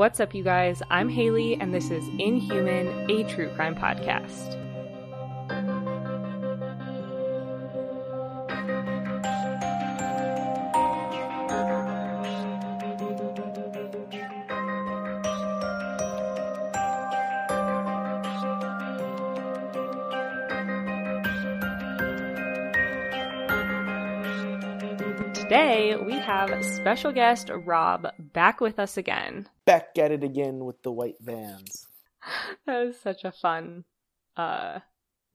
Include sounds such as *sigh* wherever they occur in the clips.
What's up, you guys? I'm Haley, and this is Inhuman, a true crime podcast. Today, we have special guest Rob back with us again. Back at it again with the white vans. *laughs* That was such a fun uh,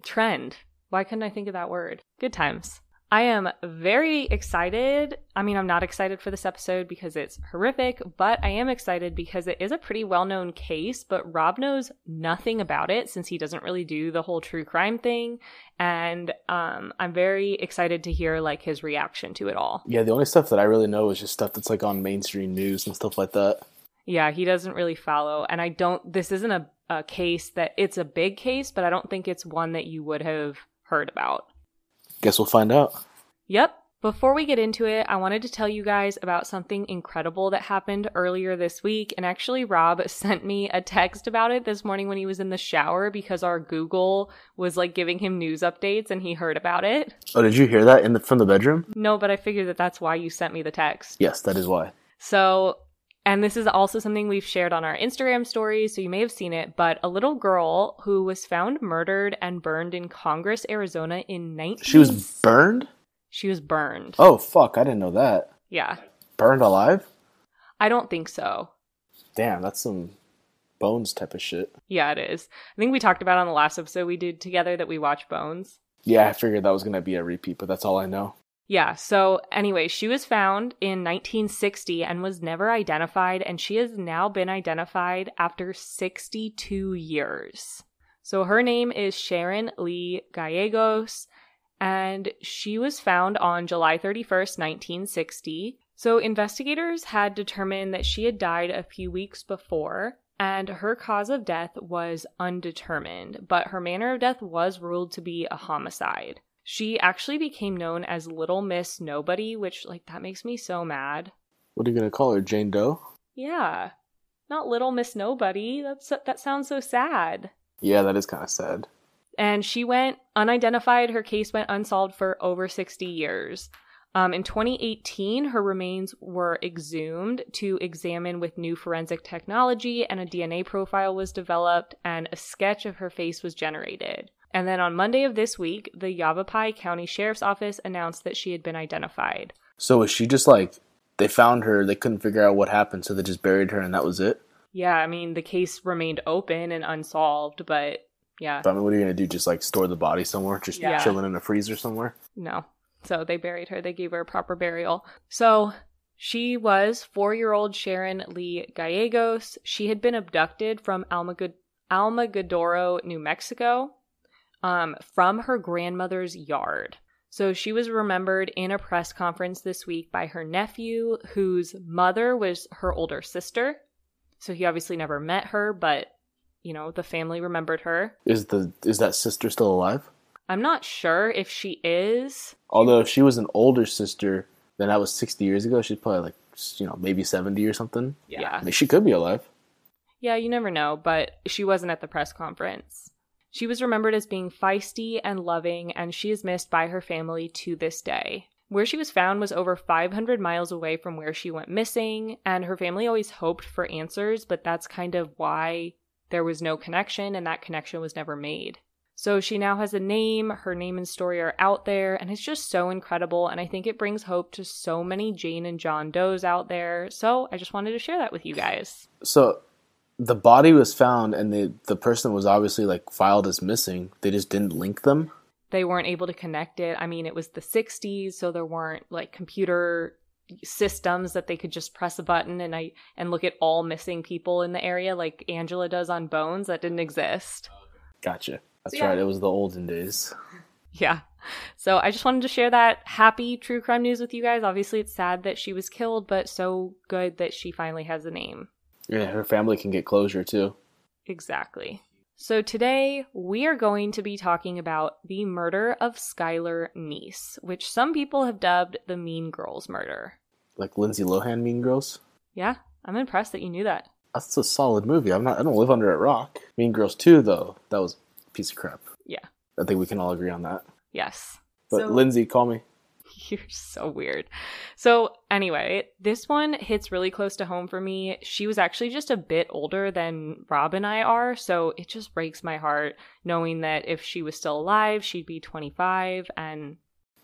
trend. Why couldn't I think of that word? Good times. I am very excited. I mean, I'm not excited for this episode because it's horrific, but I am excited because it is a pretty well known case, but Rob knows nothing about it since he doesn't really do the whole true crime thing. And um, I'm very excited to hear like his reaction to it all. Yeah, the only stuff that I really know is just stuff that's like on mainstream news and stuff like that. Yeah, he doesn't really follow. And I don't, this isn't a, a case that it's a big case, but I don't think it's one that you would have heard about. Guess we'll find out. Yep. Before we get into it, I wanted to tell you guys about something incredible that happened earlier this week. And actually, Rob *laughs* sent me a text about it this morning when he was in the shower because our Google was like giving him news updates and he heard about it. Oh, did you hear that in the from the bedroom? No, but I figured that that's why you sent me the text. Yes, that is why. So, and this is also something we've shared on our Instagram stories, so you may have seen it, but a little girl who was found murdered and burned in Congress, Arizona in 19 She was burned? she was burned. Oh fuck, I didn't know that. Yeah. Burned alive? I don't think so. Damn, that's some bones type of shit. Yeah, it is. I think we talked about on the last episode we did together that we watched Bones. Yeah, I figured that was gonna be a repeat, but that's all I know. Yeah, so anyway, she was found in 1960 and was never identified, and she has now been identified after 62 years. So her name is Sharon Lee Gallegos, and she was found on July 31st, 1960. So investigators had determined that she had died a few weeks before, and her cause of death was undetermined, but her manner of death was ruled to be a homicide. She actually became known as Little Miss Nobody, which, like, that makes me so mad. What are you gonna call her? Jane Doe? Yeah. Not Little Miss Nobody. That's that sounds so sad. Yeah, that is kinda sad. And she went unidentified. Her case went unsolved for over 60 years. Um, in 2018, her remains were exhumed to examine with new forensic technology, and a DNA profile was developed, and a sketch of her face was generated. And then on Monday of this week, the Yavapai County Sheriff's Office announced that she had been identified. So was she just like they found her, they couldn't figure out what happened, so they just buried her and that was it? Yeah, I mean, the case remained open and unsolved, but yeah, But I mean, what are you gonna do? Just like store the body somewhere, just Yeah. chilling in a freezer somewhere? no. So they buried her. They gave her a proper burial. So she was four year old Sharon Lee Gallegos. She had been abducted from Almagud- Almagadoro, New Mexico, um, from her grandmother's yard. So she was remembered in a press conference this week by her nephew, whose mother was her older sister. So he obviously never met her, but you know, the family remembered her. Is the is that sister still alive? I'm not sure if she is. Although if she was an older sister, then that was sixty years ago. She's probably like you know maybe seventy or something. Yeah. I mean, she could be alive. Yeah, you never know, but she wasn't at the press conference. She was remembered as being feisty and loving, and she is missed by her family to this day. Where she was found was over 500 miles away from where she went missing, and her family always hoped for answers, but that's kind of why there was no connection, and that connection was never made. So she now has a name, her name and story are out there, and it's just so incredible. And I think it brings hope to so many Jane and John Does out there. So I just wanted to share that with you guys. So the body was found, and the the person was obviously like filed as missing. They just didn't link them. They weren't able to connect it. I mean, it was the 60s, so there weren't like computer systems that they could just press a button and I and look at all missing people in the area like Angela does on Bones that didn't exist. Gotcha. That's Yeah. right. It was the olden days. *laughs* Yeah. So I just wanted to share that happy true crime news with you guys. Obviously, it's sad that she was killed, but so good that she finally has a name. Yeah, her family can get closure too. Exactly. So today we are going to be talking about the murder of Skylar Neese, which some people have dubbed the Mean Girls murder. Like Lindsay Lohan, Mean Girls. Yeah, I'm impressed that you knew that. That's a solid movie. I'm not. I don't live under a rock. Mean Girls two though. That was a piece of crap. Yeah. I think we can all agree on that. Yes. But So- Lindsay, call me. *laughs* You're so weird. So, anyway, this one hits really close to home for me. She was actually just a bit older than Rob and I are, so it just breaks my heart knowing that if she was still alive, she'd be 25 and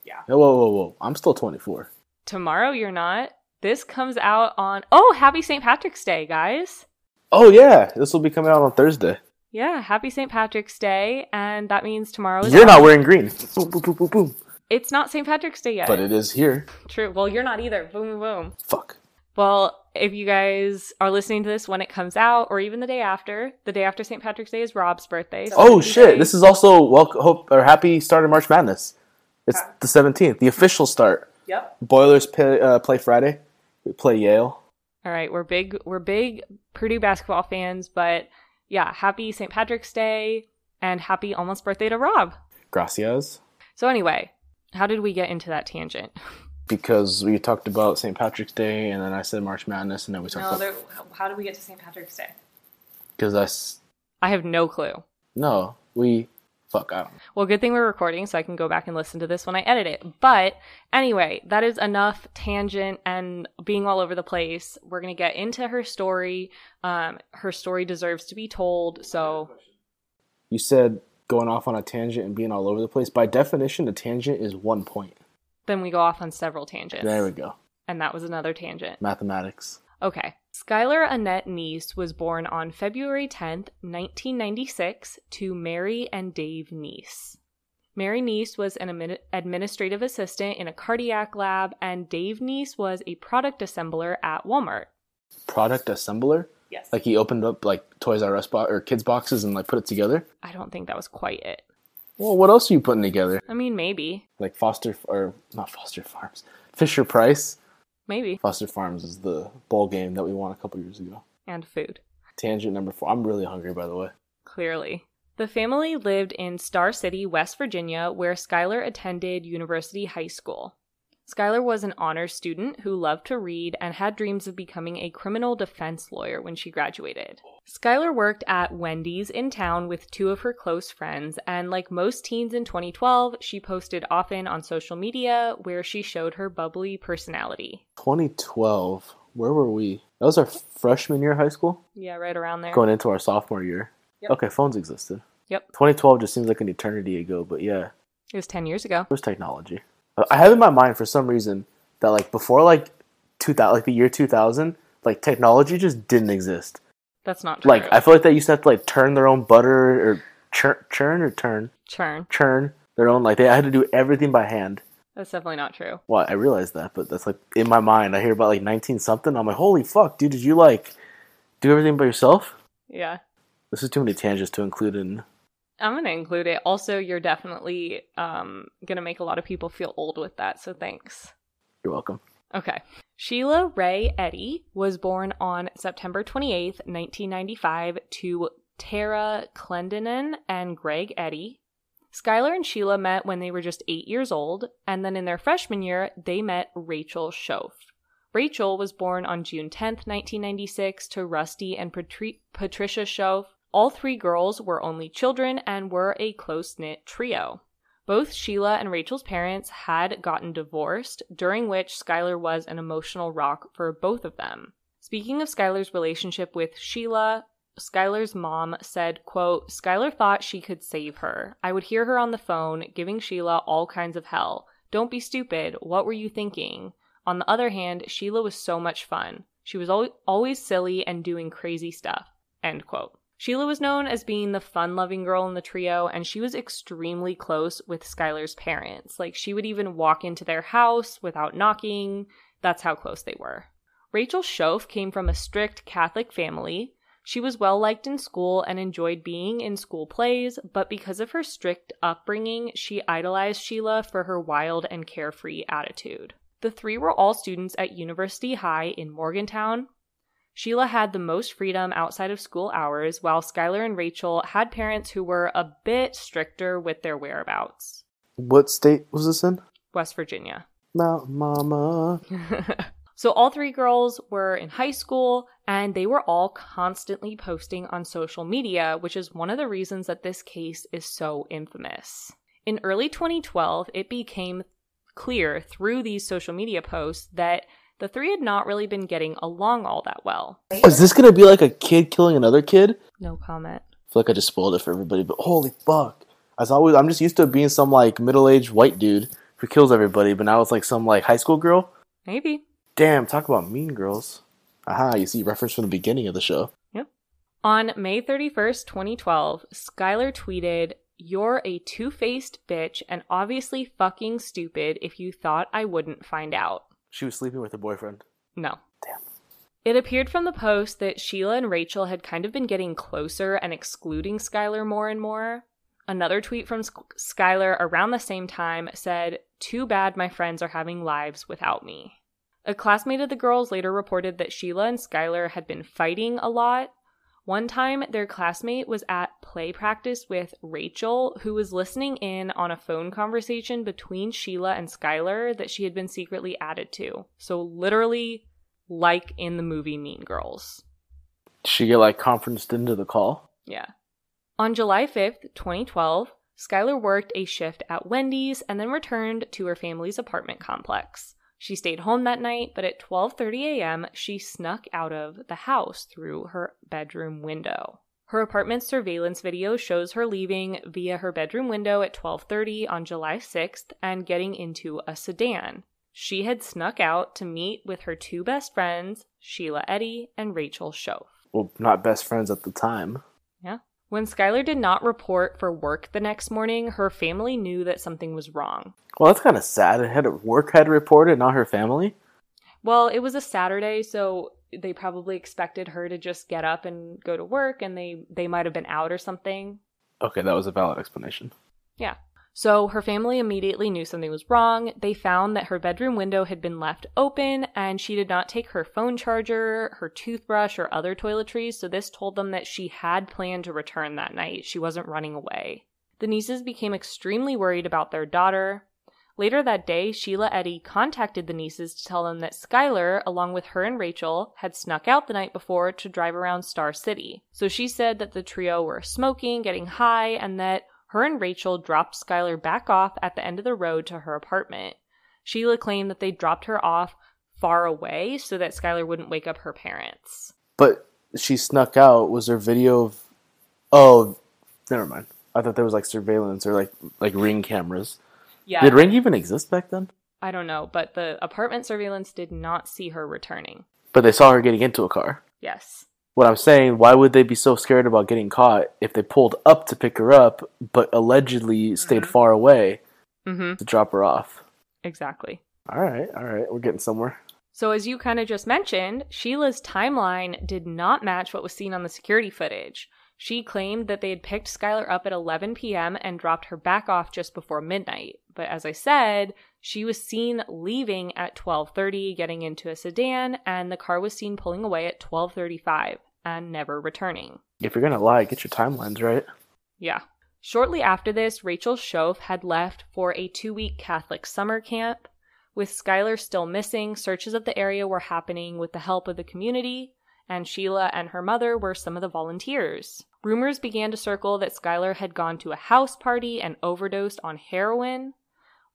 yeah. Whoa, whoa, whoa! I'm still 24. tomorrow you're not. This comes out on Oh, happy St. Patrick's Day, guys. Oh yeah, this will be coming out on Thursday. Yeah, happy St. Patrick's Day, and that means tomorrow is You're not wearing green. *laughs* Boom, boom, boom, boom, boom. It's not St. Patrick's Day yet. But it is here. True. Well, you're not either. Boom, boom, boom. Fuck. Well, if you guys are listening to this when it comes out, or even the day after, the day after St. Patrick's Day is Rob's birthday. so Oh shit! day. This is also welcome hope or happy start of March Madness. It's the 17th, the official start. Yep. Boilers play, uh, play Friday. We play Yale. All right, we're big. We're big Purdue basketball fans, but yeah, happy St. Patrick's Day and happy almost birthday to Rob. Gracias. So anyway, how did we get into that tangent? Because we talked about St. Patrick's Day, and then I said March Madness, and then we talked about there, how did we get to St. Patrick's Day? because I s- I have no clue. no we fuck I. Well, good thing we're recording so I can go back and listen to this when I edit it. But anyway, that is enough tangent and being all over the place. We're going to get into her story. Um, her story deserves to be told. So, You said going off on a tangent and being all over the place. By definition, a tangent is one point. then we go off on several tangents. There we go. And that was another tangent. Mathematics. Okay. Skylar Annette Neese was born on February 10th, 1996, to Mary and Dave Neese. Mary Neese was an admin- administrative assistant in a cardiac lab, and Dave Neese was a product assembler at Walmart. Product assembler. Yes. Like he opened up like Toys R Us bo- or kids boxes and like put it together. I don't think that was quite it. Well, what else are you putting together? I mean, maybe. Like Foster or not Foster Farms, Fisher Price. Maybe. Foster Farms is the ball game that we won a couple years ago. And food. Tangent number four. I'm really hungry, by the way. Clearly. The family lived in Star City, West Virginia, where Skylar attended University High School. Skylar was an honors student who loved to read and had dreams of becoming a criminal defense lawyer when she graduated. Skylar worked at Wendy's in town with two of her close friends, and like most teens in 2012, she posted often on social media where she showed her bubbly personality. 2012. Where were we? That was our freshman year of high school. Yeah, right around there. Going into our sophomore year. Yep. Okay, phones existed. Yep. 2012 just seems like an eternity ago, but yeah, It was 10 years ago. it was technology. I have in my mind for some reason that like before like 2000, like the year 2000, like technology just didn't exist. That's not true. Like I feel like they used to have to like turn their own butter or churn, churn or turn, Churn. churn their own. Like they had to do everything by hand. That's definitely not true. Well, I realize that, but that's like in my mind. I hear about like 19 something. I'm like, holy fuck, dude! Did you like do everything by yourself? Yeah. This is too many tangents to include in. I'm gonna include it. Also, you're definitely um gonna make a lot of people feel old with that, so thanks. You're welcome. Okay. Sheila Ray Eddy was born on September 28th, 1995, to Tara Clendenin and Greg Eddy. Skylar and Sheila met when they were just eight years old, and then in their freshman year, they met Rachel Shoaf. Rachel was born on June 10th, 1996, to Rusty and Patri- Patricia Shoaf. All three girls were only children and were a close knit trio. Both Sheila and Rachel's parents had gotten divorced, during which Skylar was an emotional rock for both of them. Speaking of Skylar's relationship with Sheila, Skylar's mom said, quote, Skylar thought she could save her. I would hear her on the phone giving Sheila all kinds of hell. Don't be stupid. What were you thinking? On the other hand, Sheila was so much fun. She was al- always silly and doing crazy stuff. End quote. Sheila was known as being the fun loving girl in the trio, and she was extremely close with Skylar's parents. Like, she would even walk into their house without knocking. That's how close they were. Rachel Shoaf came from a strict Catholic family. She was well liked in school and enjoyed being in school plays, but because of her strict upbringing, she idolized Sheila for her wild and carefree attitude. The three were all students at University High in Morgantown, Sheila had the most freedom outside of school hours, while Skylar and Rachel had parents who were a bit stricter with their whereabouts. What state was this in? West Virginia. Mount Mama. *laughs* So all three girls were in high school and they were all constantly posting on social media, which is one of the reasons that this case is so infamous. In early 2012, it became clear through these social media posts that the three had not really been getting along all that well. Is this gonna be like a kid killing another kid? No comment. I feel like I just spoiled it for everybody, but holy fuck. As always, I'm just used to being some like middle aged white dude who kills everybody, but now it's like some like high school girl. Maybe. Damn, talk about mean girls. Aha, you see reference from the beginning of the show. Yep. On May 31st, 2012, Skylar tweeted, You're a two faced bitch and obviously fucking stupid if you thought I wouldn't find out. She was sleeping with her boyfriend. No. Damn. It appeared from the post that Sheila and Rachel had kind of been getting closer and excluding Skylar more and more. Another tweet from Sk- Skylar around the same time said, Too bad my friends are having lives without me. A classmate of the girls later reported that Sheila and Skylar had been fighting a lot. One time, their classmate was at play practice with Rachel, who was listening in on a phone conversation between Sheila and Skylar that she had been secretly added to. So, literally, like in the movie Mean Girls. She get like conferenced into the call? Yeah. On July 5th, 2012, Skylar worked a shift at Wendy's and then returned to her family's apartment complex. She stayed home that night, but at 12:30 a.m., she snuck out of the house through her bedroom window. Her apartment surveillance video shows her leaving via her bedroom window at 12:30 on July 6th and getting into a sedan. She had snuck out to meet with her two best friends, Sheila Eddy and Rachel Shoaf. Well, not best friends at the time. Yeah. When Skylar did not report for work the next morning, her family knew that something was wrong. Well, that's kind of sad. It had work had reported, not her family. Well, it was a Saturday, so they probably expected her to just get up and go to work and they they might have been out or something. Okay, that was a valid explanation. Yeah. So her family immediately knew something was wrong. They found that her bedroom window had been left open and she did not take her phone charger, her toothbrush, or other toiletries, so this told them that she had planned to return that night. She wasn't running away. The Neeses became extremely worried about their daughter. Later that day, Sheila Eddy contacted the Neeses to tell them that Skylar, along with her and Rachel, had snuck out the night before to drive around Star City. So she said that the trio were smoking, getting high, and that her and Rachel dropped Skylar back off at the end of the road to her apartment. Sheila claimed that they dropped her off far away so that Skylar wouldn't wake up her parents. But she snuck out. Was there video of? Oh, never mind. I thought there was like surveillance or like like ring cameras. Yeah. Did ring even exist back then? I don't know, but the apartment surveillance did not see her returning. But they saw her getting into a car. Yes. What I'm saying, why would they be so scared about getting caught if they pulled up to pick her up, but allegedly stayed Mhm. far away Mhm. to drop her off? Exactly. All right, all right, we're getting somewhere. So, as you kind of just mentioned, Sheila's timeline did not match what was seen on the security footage. She claimed that they had picked Skylar up at 11 p.m. and dropped her back off just before midnight. But as I said, she was seen leaving at 12:30, getting into a sedan, and the car was seen pulling away at 12:35 and never returning. If you're gonna lie, get your timelines right. Yeah. Shortly after this, Rachel Shoaf had left for a two week Catholic summer camp. With Skylar still missing, searches of the area were happening with the help of the community, and Sheila and her mother were some of the volunteers. Rumors began to circle that Skylar had gone to a house party and overdosed on heroin.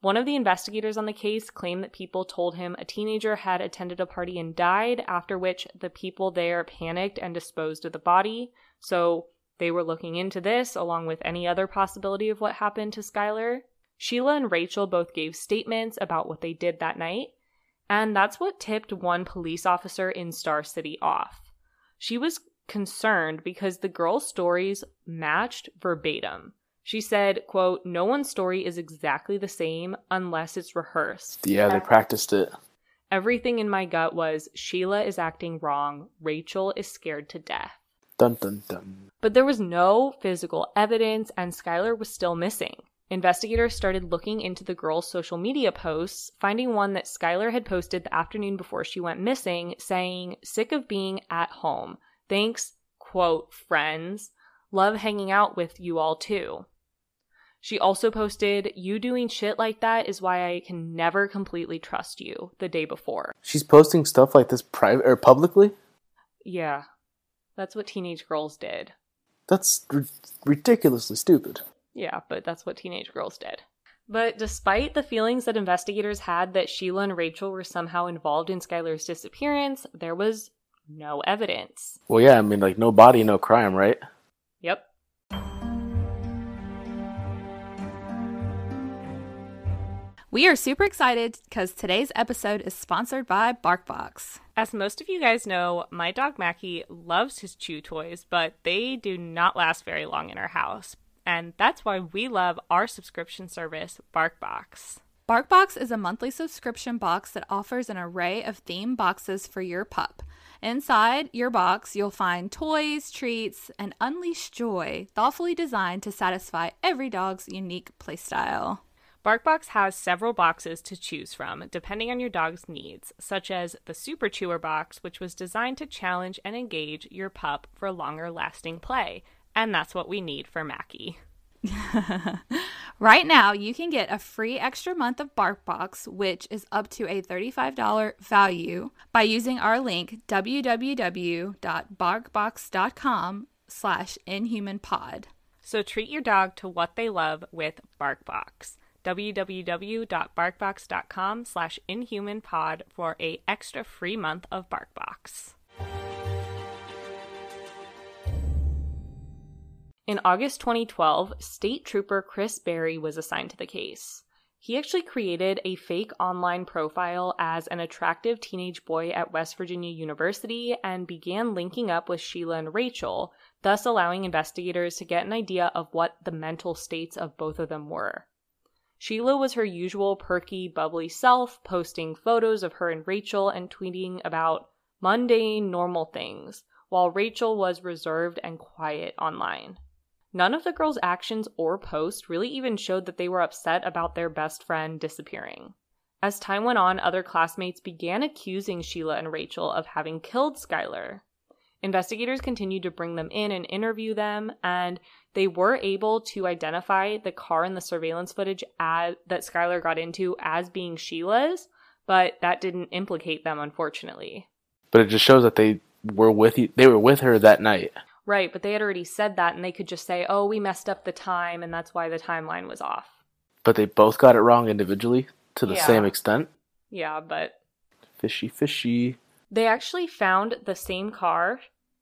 One of the investigators on the case claimed that people told him a teenager had attended a party and died, after which the people there panicked and disposed of the body. So they were looking into this along with any other possibility of what happened to Skylar. Sheila and Rachel both gave statements about what they did that night, and that's what tipped one police officer in Star City off. She was concerned because the girls' stories matched verbatim. She said, quote, "No one's story is exactly the same unless it's rehearsed. Yeah, they practiced it. Everything in my gut was Sheila is acting wrong, Rachel is scared to death." Dun dun dun. But there was no physical evidence, and Skylar was still missing. Investigators started looking into the girl's social media posts, finding one that Skylar had posted the afternoon before she went missing, saying, Sick of being at home. Thanks, quote, friends. Love hanging out with you all too. She also posted, You doing shit like that is why I can never completely trust you the day before. She's posting stuff like this private or publicly? Yeah. That's what teenage girls did. That's r- ridiculously stupid. Yeah, but that's what teenage girls did. But despite the feelings that investigators had that Sheila and Rachel were somehow involved in Skylar's disappearance, there was no evidence. Well, yeah, I mean, like, no body, no crime, right? Yep. We are super excited because today's episode is sponsored by BarkBox. As most of you guys know, my dog Mackie loves his chew toys, but they do not last very long in our house. And that's why we love our subscription service, BarkBox. BarkBox is a monthly subscription box that offers an array of theme boxes for your pup. Inside your box, you'll find toys, treats, and unleashed joy, thoughtfully designed to satisfy every dog's unique playstyle. BarkBox has several boxes to choose from, depending on your dog's needs, such as the Super Chewer box, which was designed to challenge and engage your pup for longer lasting play. And that's what we need for Mackie. *laughs* right now, you can get a free extra month of BarkBox, which is up to a $35 value, by using our link www.barkbox.com slash inhumanpod. So treat your dog to what they love with BarkBox www.barkbox.com slash inhumanpod for a extra free month of BarkBox. In August 2012, State Trooper Chris Berry was assigned to the case. He actually created a fake online profile as an attractive teenage boy at West Virginia University and began linking up with Sheila and Rachel, thus allowing investigators to get an idea of what the mental states of both of them were. Sheila was her usual perky, bubbly self, posting photos of her and Rachel and tweeting about mundane, normal things, while Rachel was reserved and quiet online. None of the girls' actions or posts really even showed that they were upset about their best friend disappearing. As time went on, other classmates began accusing Sheila and Rachel of having killed Skylar. Investigators continued to bring them in and interview them, and they were able to identify the car in the surveillance footage as, that Skylar got into as being Sheila's, but that didn't implicate them, unfortunately. But it just shows that they were with you, they were with her that night. Right, but they had already said that, and they could just say, "Oh, we messed up the time, and that's why the timeline was off." But they both got it wrong individually to the Yeah. same extent. Yeah, but Fishy, fishy. They actually found the same car,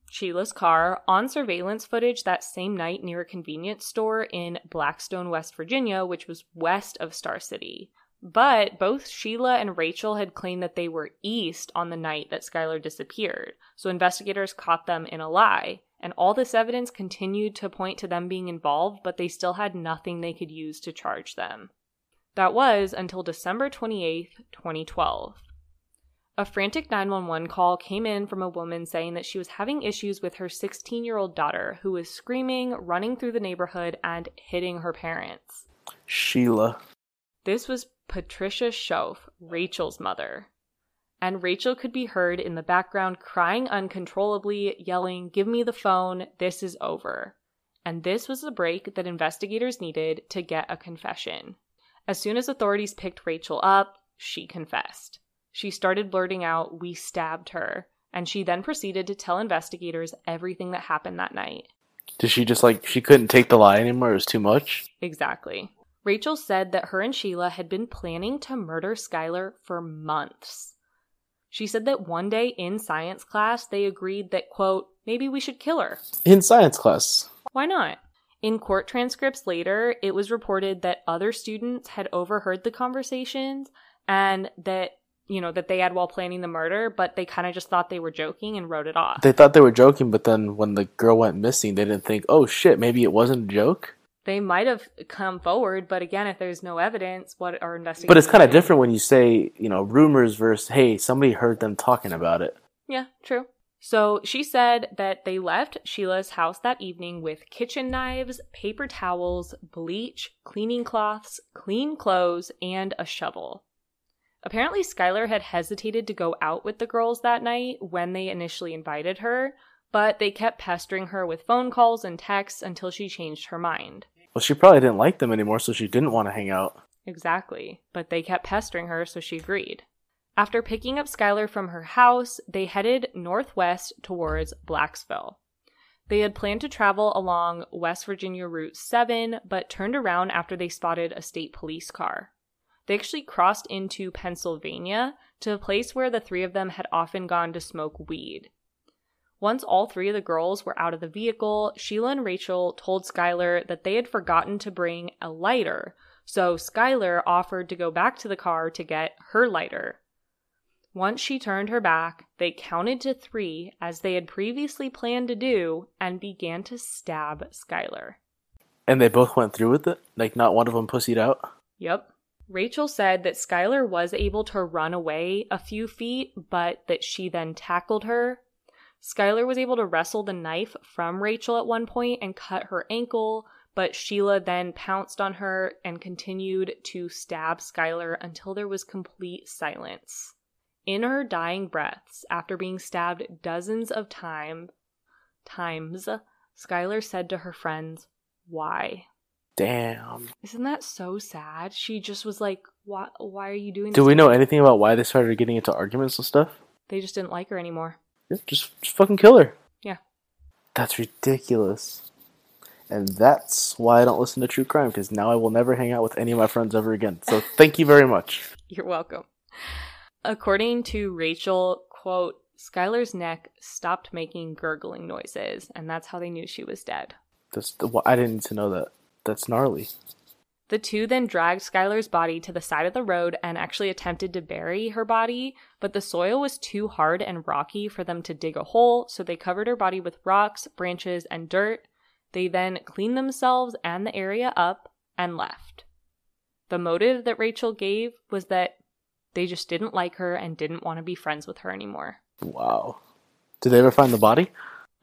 Sheila's car, on surveillance footage that same night near a convenience store in Blacksville, West Virginia, which was west of Star City. But both Sheila and Rachel had claimed that they were east on the night that Skylar disappeared, so investigators caught them in a lie. And all this evidence continued to point to them being involved, but they still had nothing they could use to charge them. That was until December 28th, 2012. A frantic 911 call came in from a woman saying that she was having issues with her 16 year old daughter who was screaming, running through the neighborhood, and hitting her parents. Sheila. This was Patricia Shoaf, Rachel's mother. And Rachel could be heard in the background crying uncontrollably, yelling, Give me the phone, this is over. And this was the break that investigators needed to get a confession. As soon as authorities picked Rachel up, she confessed. She started blurting out, We stabbed her. And she then proceeded to tell investigators everything that happened that night. Did she just like she couldn't take the lie anymore? It was too much. Exactly. Rachel said that her and Sheila had been planning to murder Skylar for months. She said that one day in science class, they agreed that, quote, maybe we should kill her. In science class. Why not? In court transcripts later, it was reported that other students had overheard the conversations and that, you know, that they had while planning the murder, but they kind of just thought they were joking and wrote it off. They thought they were joking, but then when the girl went missing, they didn't think, "Oh shit, maybe it wasn't a joke." They might have come forward, but again, if there's no evidence, what are investigators? But it's kind of different when you say, you know, rumors versus, "Hey, somebody heard them talking about it." Yeah, true. So she said that they left Sheila's house that evening with kitchen knives, paper towels, bleach, cleaning cloths, clean clothes, and a shovel. Apparently, Skylar had hesitated to go out with the girls that night when they initially invited her, but they kept pestering her with phone calls and texts until she changed her mind. Well, she probably didn't like them anymore, so she didn't want to hang out. Exactly. But they kept pestering her, so she agreed. After picking up Skylar from her house, they headed northwest towards Blacksville. They had planned to travel along West Virginia Route 7, but turned around after they spotted a state police car. They actually crossed into Pennsylvania to a place where the three of them had often gone to smoke weed. Once all three of the girls were out of the vehicle, Sheila and Rachel told Skylar that they had forgotten to bring a lighter, so Skylar offered to go back to the car to get her lighter. Once she turned her back, they counted to three, as they had previously planned to do, and began to stab Skylar. And they both went through with it? Like, not one of them pussied out? Yep. Rachel said that Skylar was able to run away a few feet, but that she then tackled her. Skylar was able to wrestle the knife from Rachel at one point and cut her ankle, but Sheila then pounced on her and continued to stab Skylar until there was complete silence. In her dying breaths, after being stabbed dozens of time, times, Skylar said to her friends, Why? Damn. Isn't that so sad? She just was like, Why, why are you doing this? Do we know anything about why they started getting into arguments and stuff? They just didn't like her anymore. Yeah, just, just fucking kill her. Yeah. That's ridiculous. And that's why I don't listen to true crime, because now I will never hang out with any of my friends ever again. So *laughs* thank you very much. You're welcome. According to Rachel, quote, Skylar's neck stopped making gurgling noises, and that's how they knew she was dead. That's the, well, I didn't need to know that. That's gnarly. The two then dragged Skylar's body to the side of the road and actually attempted to bury her body, but the soil was too hard and rocky for them to dig a hole, so they covered her body with rocks, branches, and dirt. They then cleaned themselves and the area up and left. The motive that Rachel gave was that they just didn't like her and didn't want to be friends with her anymore. Wow. Did they ever find the body?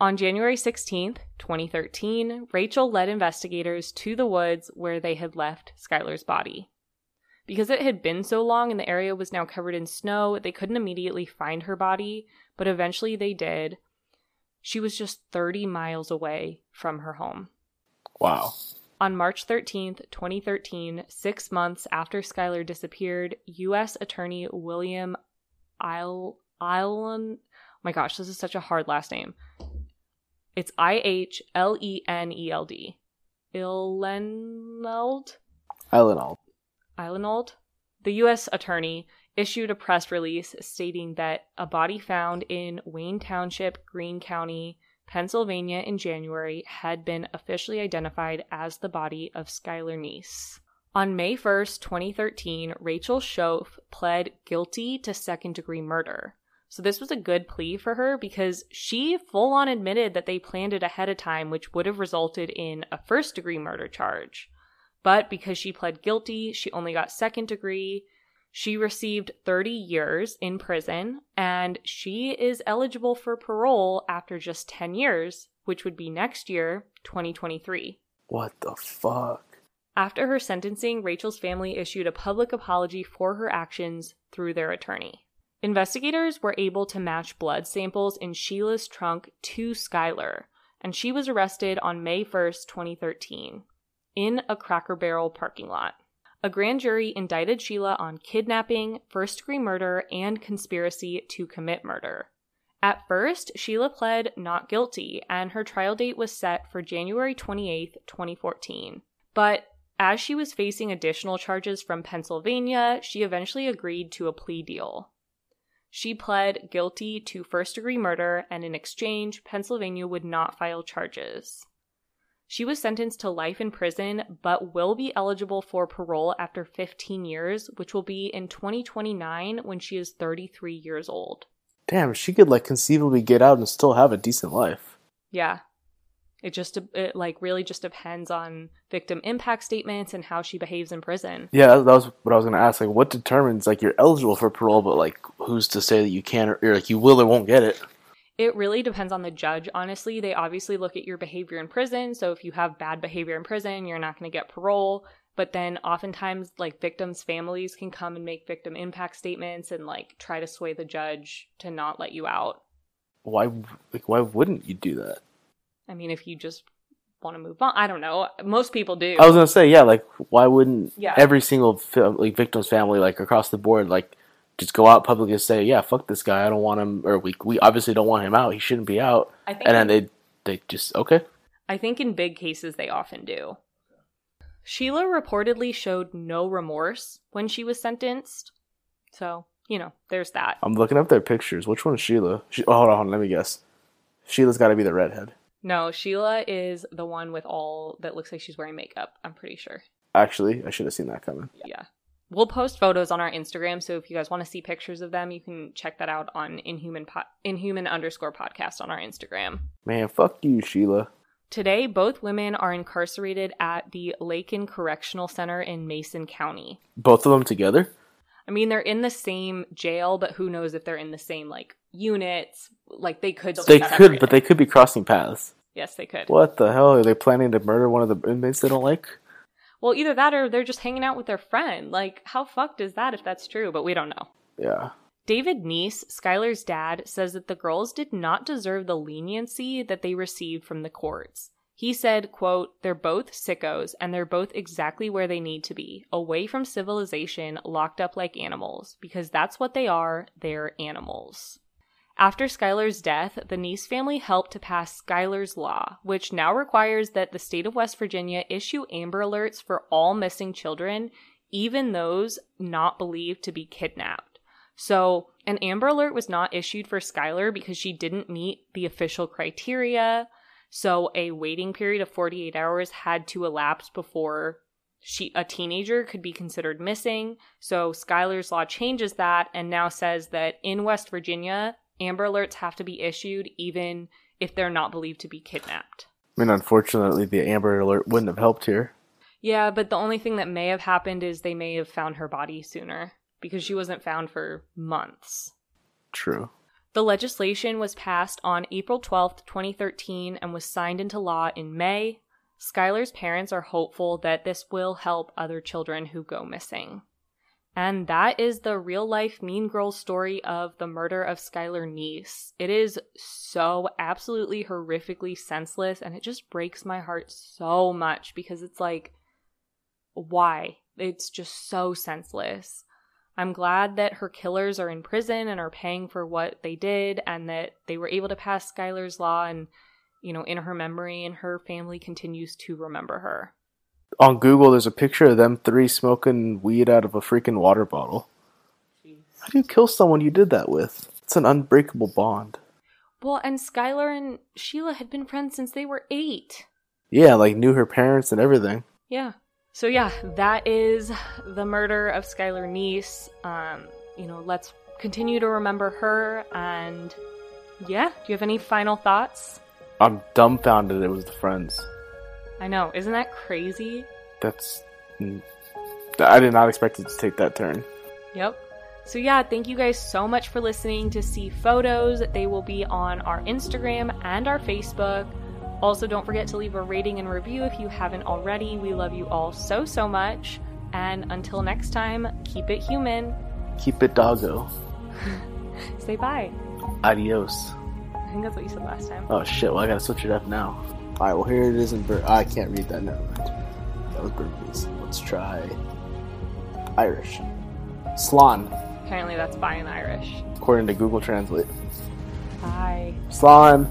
On January 16th, 2013, Rachel led investigators to the woods where they had left Skylar's body. Because it had been so long and the area was now covered in snow, they couldn't immediately find her body, but eventually they did. She was just 30 miles away from her home. Wow. On March 13th, 2013, six months after Skylar disappeared, U.S. Attorney William Island. Oh my gosh, this is such a hard last name. It's I H L E N E L D. Ilenald? Tylenol. Ilenald? The U.S. Attorney issued a press release stating that a body found in Wayne Township, Greene County, Pennsylvania in January had been officially identified as the body of Skylar Neese. On May 1st, 2013, Rachel Shoaf pled guilty to second degree murder. So this was a good plea for her because she full on admitted that they planned it ahead of time, which would have resulted in a first degree murder charge. But because she pled guilty, she only got second degree. She received 30 years in prison and she is eligible for parole after just 10 years, which would be next year, 2023. What the fuck? After her sentencing, Rachel's family issued a public apology for her actions through their attorney. Investigators were able to match blood samples in Sheila's trunk to Skylar, and she was arrested on May 1st, 2013, in a Cracker Barrel parking lot. A grand jury indicted Sheila on kidnapping, first degree murder, and conspiracy to commit murder. At first, Sheila pled not guilty, and her trial date was set for January 28, 2014. But as she was facing additional charges from Pennsylvania, she eventually agreed to a plea deal. She pled guilty to first degree murder, and in exchange, Pennsylvania would not file charges. She was sentenced to life in prison, but will be eligible for parole after 15 years, which will be in 2029 when she is 33 years old. Damn, she could like conceivably get out and still have a decent life. Yeah. It just it like really just depends on victim impact statements and how she behaves in prison. Yeah, that was what I was gonna ask. Like, what determines like you're eligible for parole, but like who's to say that you can or, or like you will or won't get it? It really depends on the judge, honestly. They obviously look at your behavior in prison. So if you have bad behavior in prison, you're not going to get parole. But then oftentimes, like victims' families can come and make victim impact statements and like try to sway the judge to not let you out. Why like why wouldn't you do that? I mean, if you just want to move on. I don't know. Most people do. I was gonna say, yeah, like why wouldn't Yeah. every single like victim's family, like across the board, like just go out publicly and say, yeah, fuck this guy, I don't want him, or we we obviously don't want him out. He shouldn't be out. I think And then they they just okay. I think in big cases they often do. Sheila reportedly showed no remorse when she was sentenced. So, you know, there's that. I'm looking up their pictures. Which one's Sheila? She, oh, hold on, hold on, let me guess. Sheila's got to be the redhead. No, Sheila is the one with all that looks like she's wearing makeup, I'm pretty sure. Actually, I should have seen that coming. Yeah. We'll post photos on our Instagram, so if you guys want to see pictures of them, you can check that out on Inhuman po- Inhuman underscore podcast on our Instagram. Man, fuck you, Sheila. Today, both women are incarcerated at the Lakin Correctional Center in Mason County. Both of them together? I mean, they're in the same jail, but who knows if they're in the same like units? Like they could. They could, separated. but they could be crossing paths. Yes, they could. What the hell? Are they planning to murder one of the inmates they don't like? Well, either that or they're just hanging out with their friend. Like, how fucked is that if that's true? But we don't know. Yeah. David Neese, Skylar's dad, says that the girls did not deserve the leniency that they received from the courts. He said, quote, they're both sickos and they're both exactly where they need to be, away from civilization, locked up like animals, because that's what they are, they're animals. After Skylar's death, the Neese family helped to pass Skylar's Law, which now requires that the state of West Virginia issue Amber Alerts for all missing children, even those not believed to be kidnapped. So, an Amber Alert was not issued for Skylar because she didn't meet the official criteria. So, a waiting period of 48 hours had to elapse before she a teenager could be considered missing. So, Skylar's law changes that and now says that in West Virginia, Amber Alerts have to be issued even if they're not believed to be kidnapped. I mean, unfortunately, the Amber Alert wouldn't have helped here. Yeah, but the only thing that may have happened is they may have found her body sooner because she wasn't found for months. True. The legislation was passed on April 12th, 2013, and was signed into law in May. Skylar's parents are hopeful that this will help other children who go missing. And that is the real life Mean Girls story of the murder of Skylar Neese. It is so absolutely horrifically senseless, and it just breaks my heart so much because it's like, why? It's just so senseless. I'm glad that her killers are in prison and are paying for what they did and that they were able to pass Skylar's law and, you know, in her memory and her family continues to remember her. On Google, there's a picture of them three smoking weed out of a freaking water bottle. How do you kill someone you did that with? It's an unbreakable bond. Well, and Skylar and Sheila had been friends since they were eight. Yeah, like knew her parents and everything. Yeah. So yeah, that is the murder of Skylar Neese. Um, you know, let's continue to remember her and yeah, do you have any final thoughts? I'm dumbfounded it was the friends. I know, isn't that crazy? That's. I did not expect it to take that turn. Yep. So, yeah, thank you guys so much for listening to see photos. They will be on our Instagram and our Facebook. Also, don't forget to leave a rating and review if you haven't already. We love you all so, so much. And until next time, keep it human. Keep it doggo. *laughs* Say bye. Adios. I think that's what you said last time. Oh shit, well I gotta switch it up now. Alright, well here it is in Bur- I can't read that, never mind. That was Burmese. Let's try Irish. Slan, Apparently, that's bye in Irish. according to Google Translate. Hi. Slan.